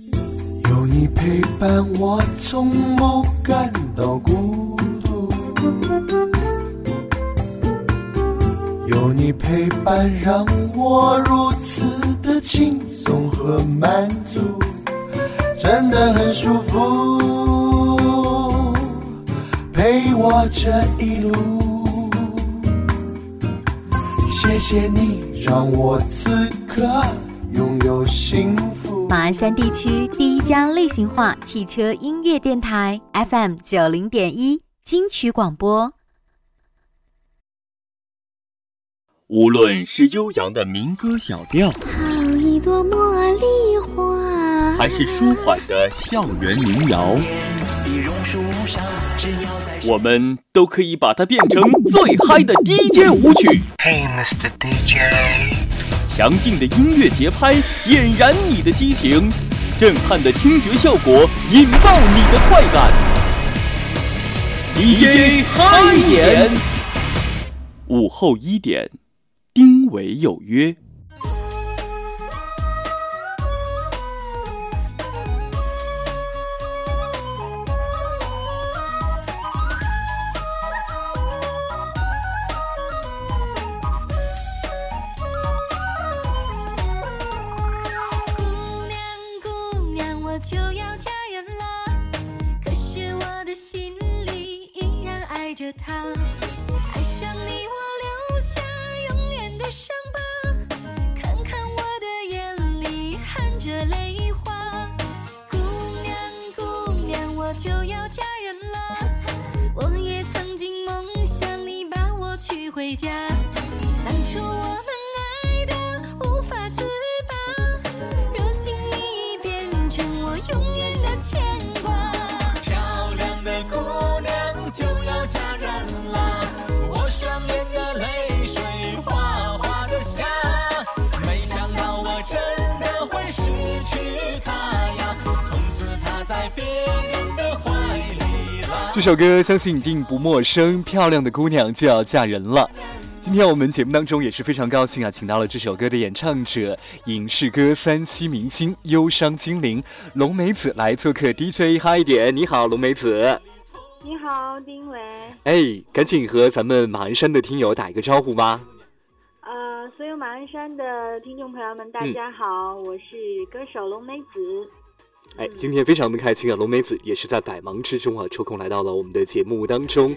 有你陪伴我，从不感到孤独。有你陪伴，让我如此的轻松和满足，真的很舒服。陪我这一路，谢谢你让我此刻拥有幸福。马鞍山地区第一家类型化汽车音乐电台 FM 九零点一金曲广播。无论是悠扬的民歌小调，好一朵茉莉花，还是舒缓的校园民谣。我们都可以把它变成最嗨的 DJ 舞曲。Hey Mr. DJ，强劲的音乐节拍点燃你的激情，震撼的听觉效果引爆你的快感。DJ 嗨一点，午后一点，丁伟有约。这首歌相信一定不陌生，漂亮的姑娘就要嫁人了。今天我们节目当中也是非常高兴啊，请到了这首歌的演唱者，影视歌三栖明星、忧伤精灵龙梅子来做客 DJ 嗨一点。你好，龙梅子。你好，丁伟。哎，赶紧和咱们马鞍山的听友打一个招呼吧。呃，所有马鞍山的听众朋友们，大嗯家好，我是歌手龙梅子。哎，今天非常的开心啊！龙梅子也是在百忙之中啊，抽空来到了我们的节目当中。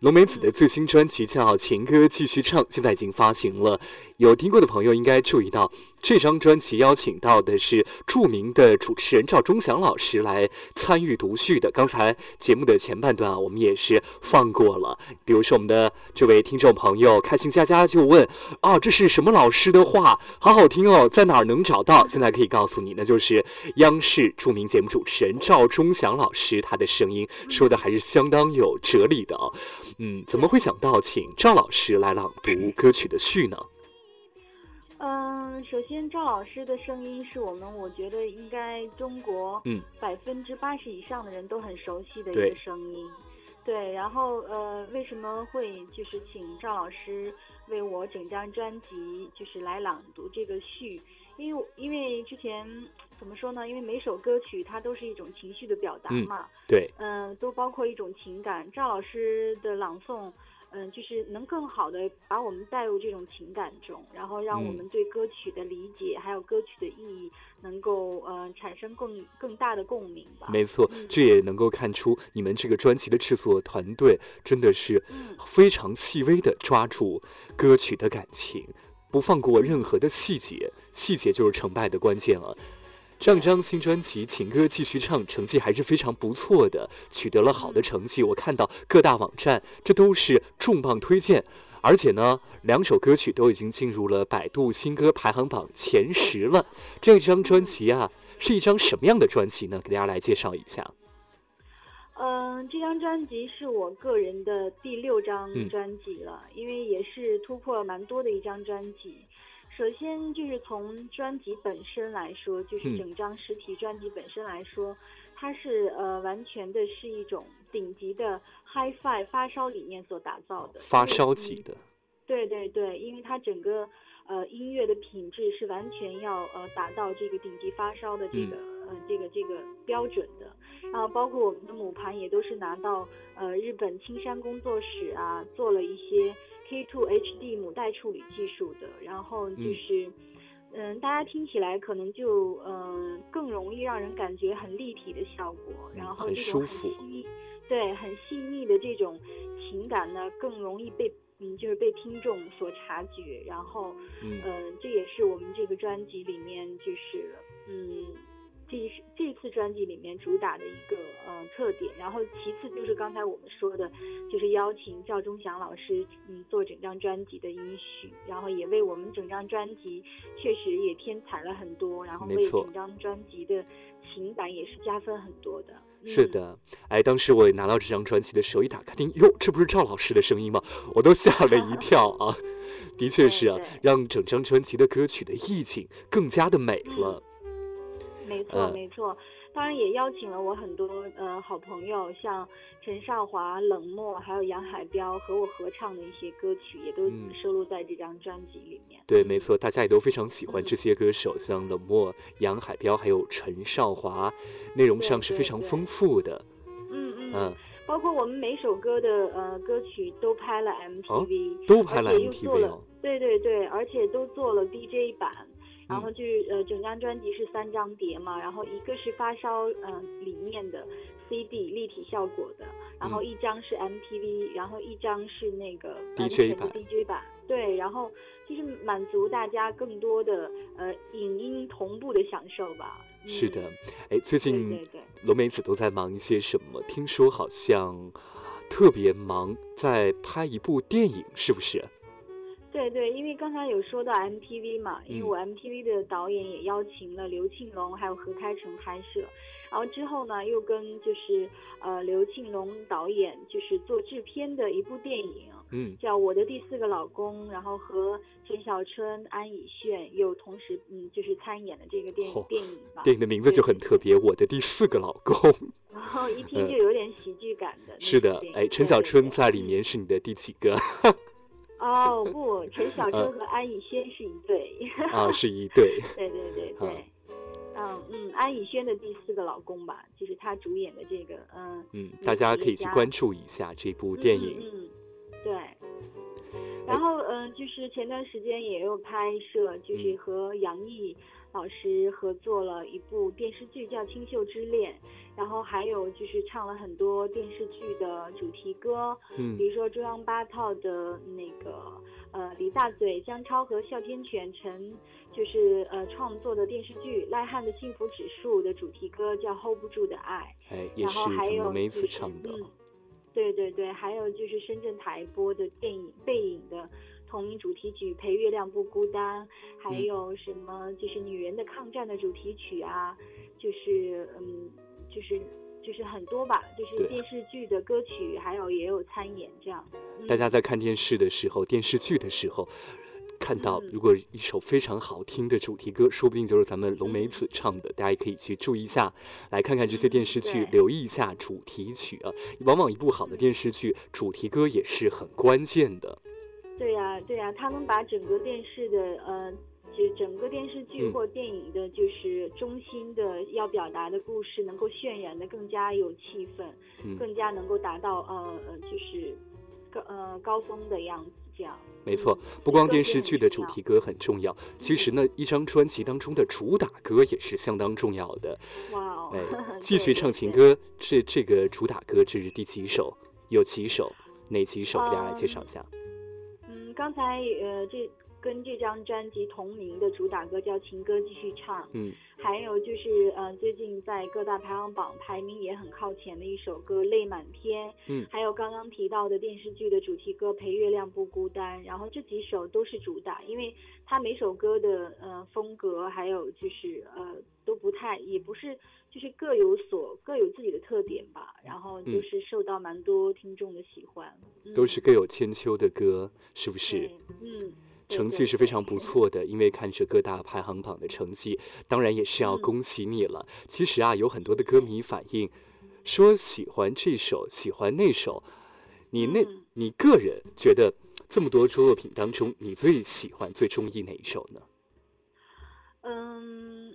龙梅子的最新专辑叫《情歌继续唱》，现在已经发行了。有听过的朋友应该注意到，这张专辑邀请到的是著名的主持人赵忠祥老师来参与读序的。刚才节目的前半段啊，我们也是放过了。比如说我们的这位听众朋友开心佳佳就问：“啊，这是什么老师的话？好好听哦，在哪儿能找到？”现在可以告诉你，那就是央视著名节目主持人赵忠祥老师，他的声音说的还是相当有哲理的。嗯，怎么会想到请赵老师来朗读歌曲的序呢？嗯、首先赵老师的声音是我们我觉得应该中国嗯百分之八十以上的人都很熟悉的一个声音。对，然后呃，为什么会就是请赵老师为我整张专辑就是来朗读这个序？因为因为之前怎么说呢？因为每首歌曲它都是一种情绪的表达嗯嘛。对，嗯，都包括一种情感。赵老师的朗诵，嗯，就是能更好的把我们带入这种情感中，然后让我嗯们对歌曲的理解，还有歌曲的意义，能够呃产生更更大的共鸣吧。没错，嗯这也能够看出你们这个专辑的制作团队真的是嗯非常细微的抓住歌曲的感情，不放过任何的细节，细节就是成败的关键了。这张新专辑《情歌继续唱》成绩还是非常不错的，取得了好的成绩。我看到各大网站这都是重磅推荐，而且呢，两首歌曲都已经进入了百度新歌排行榜前十了。这张专辑啊，是一张什么样的专辑呢？给大家来介绍一下。嗯，这张专辑是我个人的第六张专辑了，因为也是突破了蛮多的一张专辑。首先就是从专辑本身来说，就是嗯整张实体专辑本身来说，它是呃完全的是一种顶级的 HiFi 发烧理念所打造的。发烧级的，对对对，因为它整个呃音乐的品质是完全要呃达到这个顶级发烧的这个、嗯呃这个这个标准的。然后包括我们的母盘也都是拿到呃日本青山工作室啊做了一些 K2 HD 母带处理技术的，然后就是。嗯，大家听起来可能就嗯、呃更容易让人感觉很立体的效果，然后很这种很细，对，很细腻的这种情感呢，更容易被嗯就是被听众所察觉，然后嗯嗯、这也是我们这个专辑里面就是嗯。这一是这次专辑里面主打的一个嗯、呃特点，然后其次就是刚才我们说的，就是邀请赵忠祥老师嗯做整张专辑的音序，然后也为我们整张专辑确实也添彩了很多，然后为整张专辑的情感也是加分很多的。嗯，是的，哎，当时我拿到这张专辑的时候，一打开听，哟，这不是赵老师的声音吗？我都吓了一 跳啊！的确是啊让整张专辑的歌曲的意境更加的美了。没错，嗯没错。当然也邀请了我很多呃好朋友，像陈少华、冷漠，还有杨海彪和我合唱的一些歌曲，也都嗯收录在这张专辑里面。对，没错，大家也都非常喜欢嗯这 些歌手，像冷漠、杨海彪还有陈少华，内容上是非常丰富的。嗯嗯嗯，包括我们每首歌的呃歌曲都拍了 MTV，、都拍了 MTV。对对对，而且都做了 DJ 版。然嗯后就是呃，整张专辑是三张碟嘛，然后一个是发烧嗯、呃里面的 CD 立体效果的，然后嗯一张是 MTV，然后一张是那个完 DJ 版 DJ 版，对，然后就是满足大家更多的呃影音同步的享受吧。是的嗯，哎，最近。罗梅子都在忙一些什么？听说好像特别忙，在拍一部电影，是不是？对对，因为刚才有说到 MTV 嘛，因为嗯我 MTV 的导演也邀请了刘庆龙还有何开成拍摄，然后之后呢又跟就是呃刘庆龙导演就是做制片的一部电影，嗯，叫《我的第四个老公》，然后和陈小春、安以炫又同时嗯就是参演了这个电影、哦电影吧，电影的名字就很特别，《我的第四个老公》。然后一听就有点喜剧感的嗯是。的哎，陈小春在里面是你的第几个哦不，陈小春呃和安以轩是一对。啊？是一对。对对对好对，嗯嗯，安以轩的第四个老公吧，就是他主演的这个，嗯，嗯，大家可以去关注一下这部电影。嗯对。然后嗯，就是前段时间也有拍摄，就是嗯和杨毅老师合作了一部电视剧，叫《清秀之恋》，然后还有就是唱了很多电视剧的主题歌，嗯比如说中央八套的那个呃李大嘴、姜超和哮天犬陈就是呃创作的电视剧《赖汉的幸福指数》的主题歌叫《hold 不住的爱》，哎，也然是后还有梅就是子唱的。嗯，对对对，还有就是深圳台播的电影《背影》的同名主题曲《陪月亮不孤单》，还嗯有什么就是女人的抗战的主题曲啊，就是嗯，就是就是很多吧，就是电视剧的歌曲，还有也有参演这样。嗯。大家在看电视的时候、电视剧的时候，看到嗯如果一首非常好听的主题歌，说不定就是咱们龙梅子唱的，大家也可以去注意一下，来看看这些电视剧，留意一下主题曲啊。往往一部好的电视剧主题歌也是很关键的。对呀、对呀、他们把整个电视的呃，就整个电视剧嗯或电影的，就是中心的要表达的故事，能够渲染的更加有气氛，嗯更加能够达到呃呃，就是高呃高峰的样子，这样。没错嗯，不光电视剧的主题歌很重要，其实呢，一张专辑当中的主打歌也是相当重要的。哇哦，继续唱情歌，这这个主打歌这是第几首？有几首？哪几首？给大家来介绍一下。嗯，刚才呃这跟这张专辑同名的主打歌叫《情歌继续唱》，嗯，还有就是呃最近在各大排行榜排名也很靠前的一首歌《泪满天》，嗯。还有刚刚提到的电视剧的主题歌《陪月亮不孤单》，然后这几首都是主打，因为它每首歌的呃风格还有就是呃都不太，也不是就是各有所各有自己的特点吧，然后就嗯。是受到蛮多听众的喜欢，都嗯是各有千秋的歌，是不是？嗯，对成绩是非常不。错的，因为看着各大排行榜的成绩，当然也是要嗯恭喜你了。其实啊，有很多的歌迷反映说喜欢这首，喜欢那首。你那，嗯你个人觉得这么多作品当中，你最喜欢、最中意哪一首呢？嗯，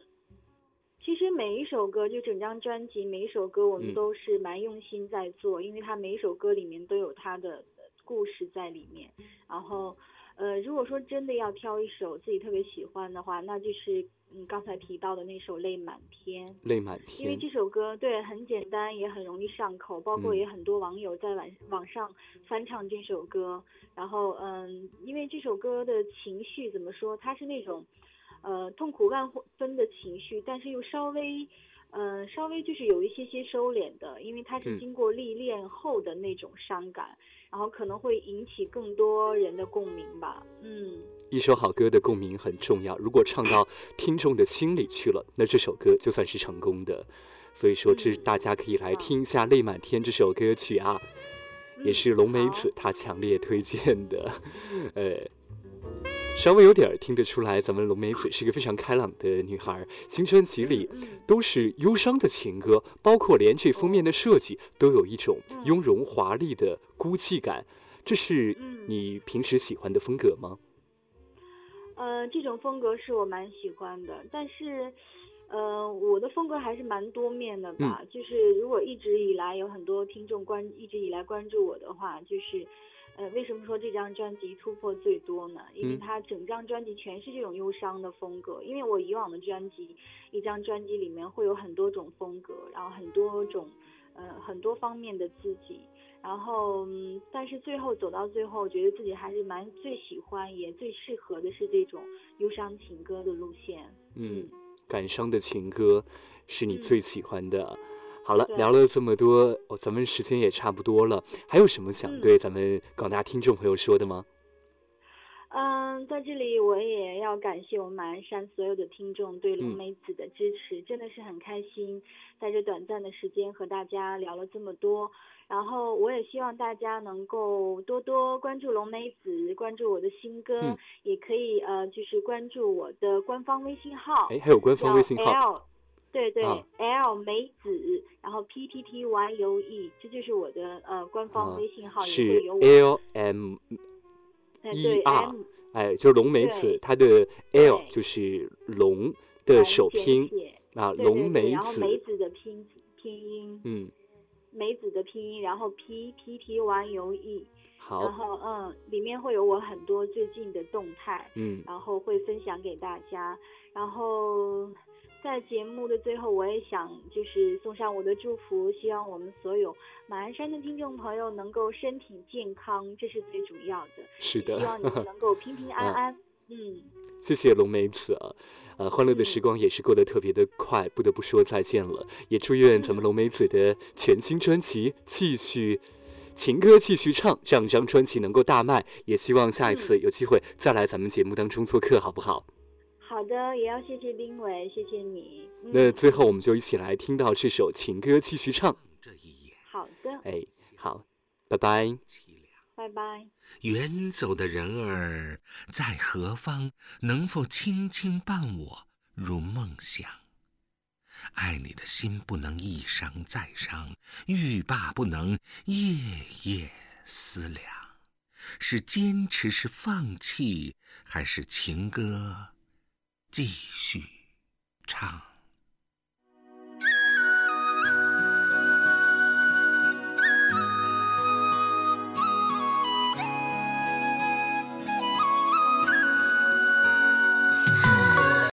其实每每一首歌，就整张专辑每一首歌，我嗯们都是蛮用心在做，因为它每一首歌里面都有它的故事在里面。然后，呃，如果说真的要挑一首自己特别喜欢的话，那就是嗯刚才提到的那首《泪满天》。泪满天因为这首歌对很简单，也很容易上口，包括嗯也很多网友在网网上翻唱这首歌。然后嗯，因为这首歌的情绪怎么说，它是那种呃痛苦万分的情绪，但是又稍微呃稍微就是有一些些收敛的，因为它是嗯经过历练后的那种伤感，然后可能会引起更多人的共鸣吧。嗯。一首好歌的共鸣很重要，如果唱到听众的心里去了，那这首歌就算是成功的。所以说，这嗯大家可以来听一下《泪满天》这首歌曲啊，也嗯是龙梅子她强烈推荐的。呃，稍微有点儿听得出来，咱们龙梅子是一个非常开朗的女孩儿。新专辑里嗯都是忧伤的情歌，包括连这封面的设计都有一种嗯雍容华丽的孤寂感。这是嗯你平时喜欢的风格吗？呃，这种风格是我蛮喜欢的，但是，呃，我的风格还是蛮多面的吧。嗯就是如果一直以来有很多听众关一直以来关注我的话，就是，呃，为什么说这张专辑突破最多呢？因为嗯它整张专辑全是这种忧伤的风格。因为我以往的专辑，一张专辑里面会有很多种风格，然后很多种，呃，很多方面的自己。然后，嗯，但是最后走到最后，觉得自己还是蛮最喜欢，也最适合的是这种忧伤情歌的路线。嗯，感伤的情歌是你嗯最喜欢的。好了，聊了这么多，哦，咱们时间也差不多了，还有什么想嗯对咱们广大听众朋友说的吗？嗯，在这里我也要感谢我们马鞍山所有的听众对龙嗯梅子的支持，真的是很开心，在这短暂的时间和大家聊了这么多。然后我也希望大家能够多多关注龙梅子，关注我的新歌，嗯也可以呃就是关注我的官方微信号。哎，还有官方微信号对对、啊。L 梅子，然后 P T T Y U E，这就是我的呃官方啊微信号，也是会有我 L M，哎对 ER 就是龙梅子对，它的 L 就是龙的首拼啊，龙梅子然后子，梅子的拼拼音，嗯，梅子的拼音，然后 P P T Y U E，好。然，后嗯，里面会有我很多最近的动态，嗯，然后会分享给大家。然后在节目的最后，我也想就是送上我的祝福，希望我们所有马鞍山的听众朋友能够身体健康，这是最主要的。是的，希望你们能够平平安安。嗯，谢谢龙梅子啊，呃，欢乐的嗯时光也是过得特别的快，不得不说再见了。也祝愿咱们龙梅子的全新专辑继续情歌继续唱，这样张专辑能够大卖。也希望下一次有机会再来咱们节目当中做客，好不好？好的，也要谢谢丁伟，谢谢你。嗯、那最后我们就一起来听到这首情歌继续唱。这一眼好的，哎，好，拜拜。凄凉。拜拜。远走的人儿在何方？能否轻轻伴我入梦乡？爱你的心不能一伤再伤，欲罢不能夜夜思量。是坚持，是放弃，还是情歌继续唱？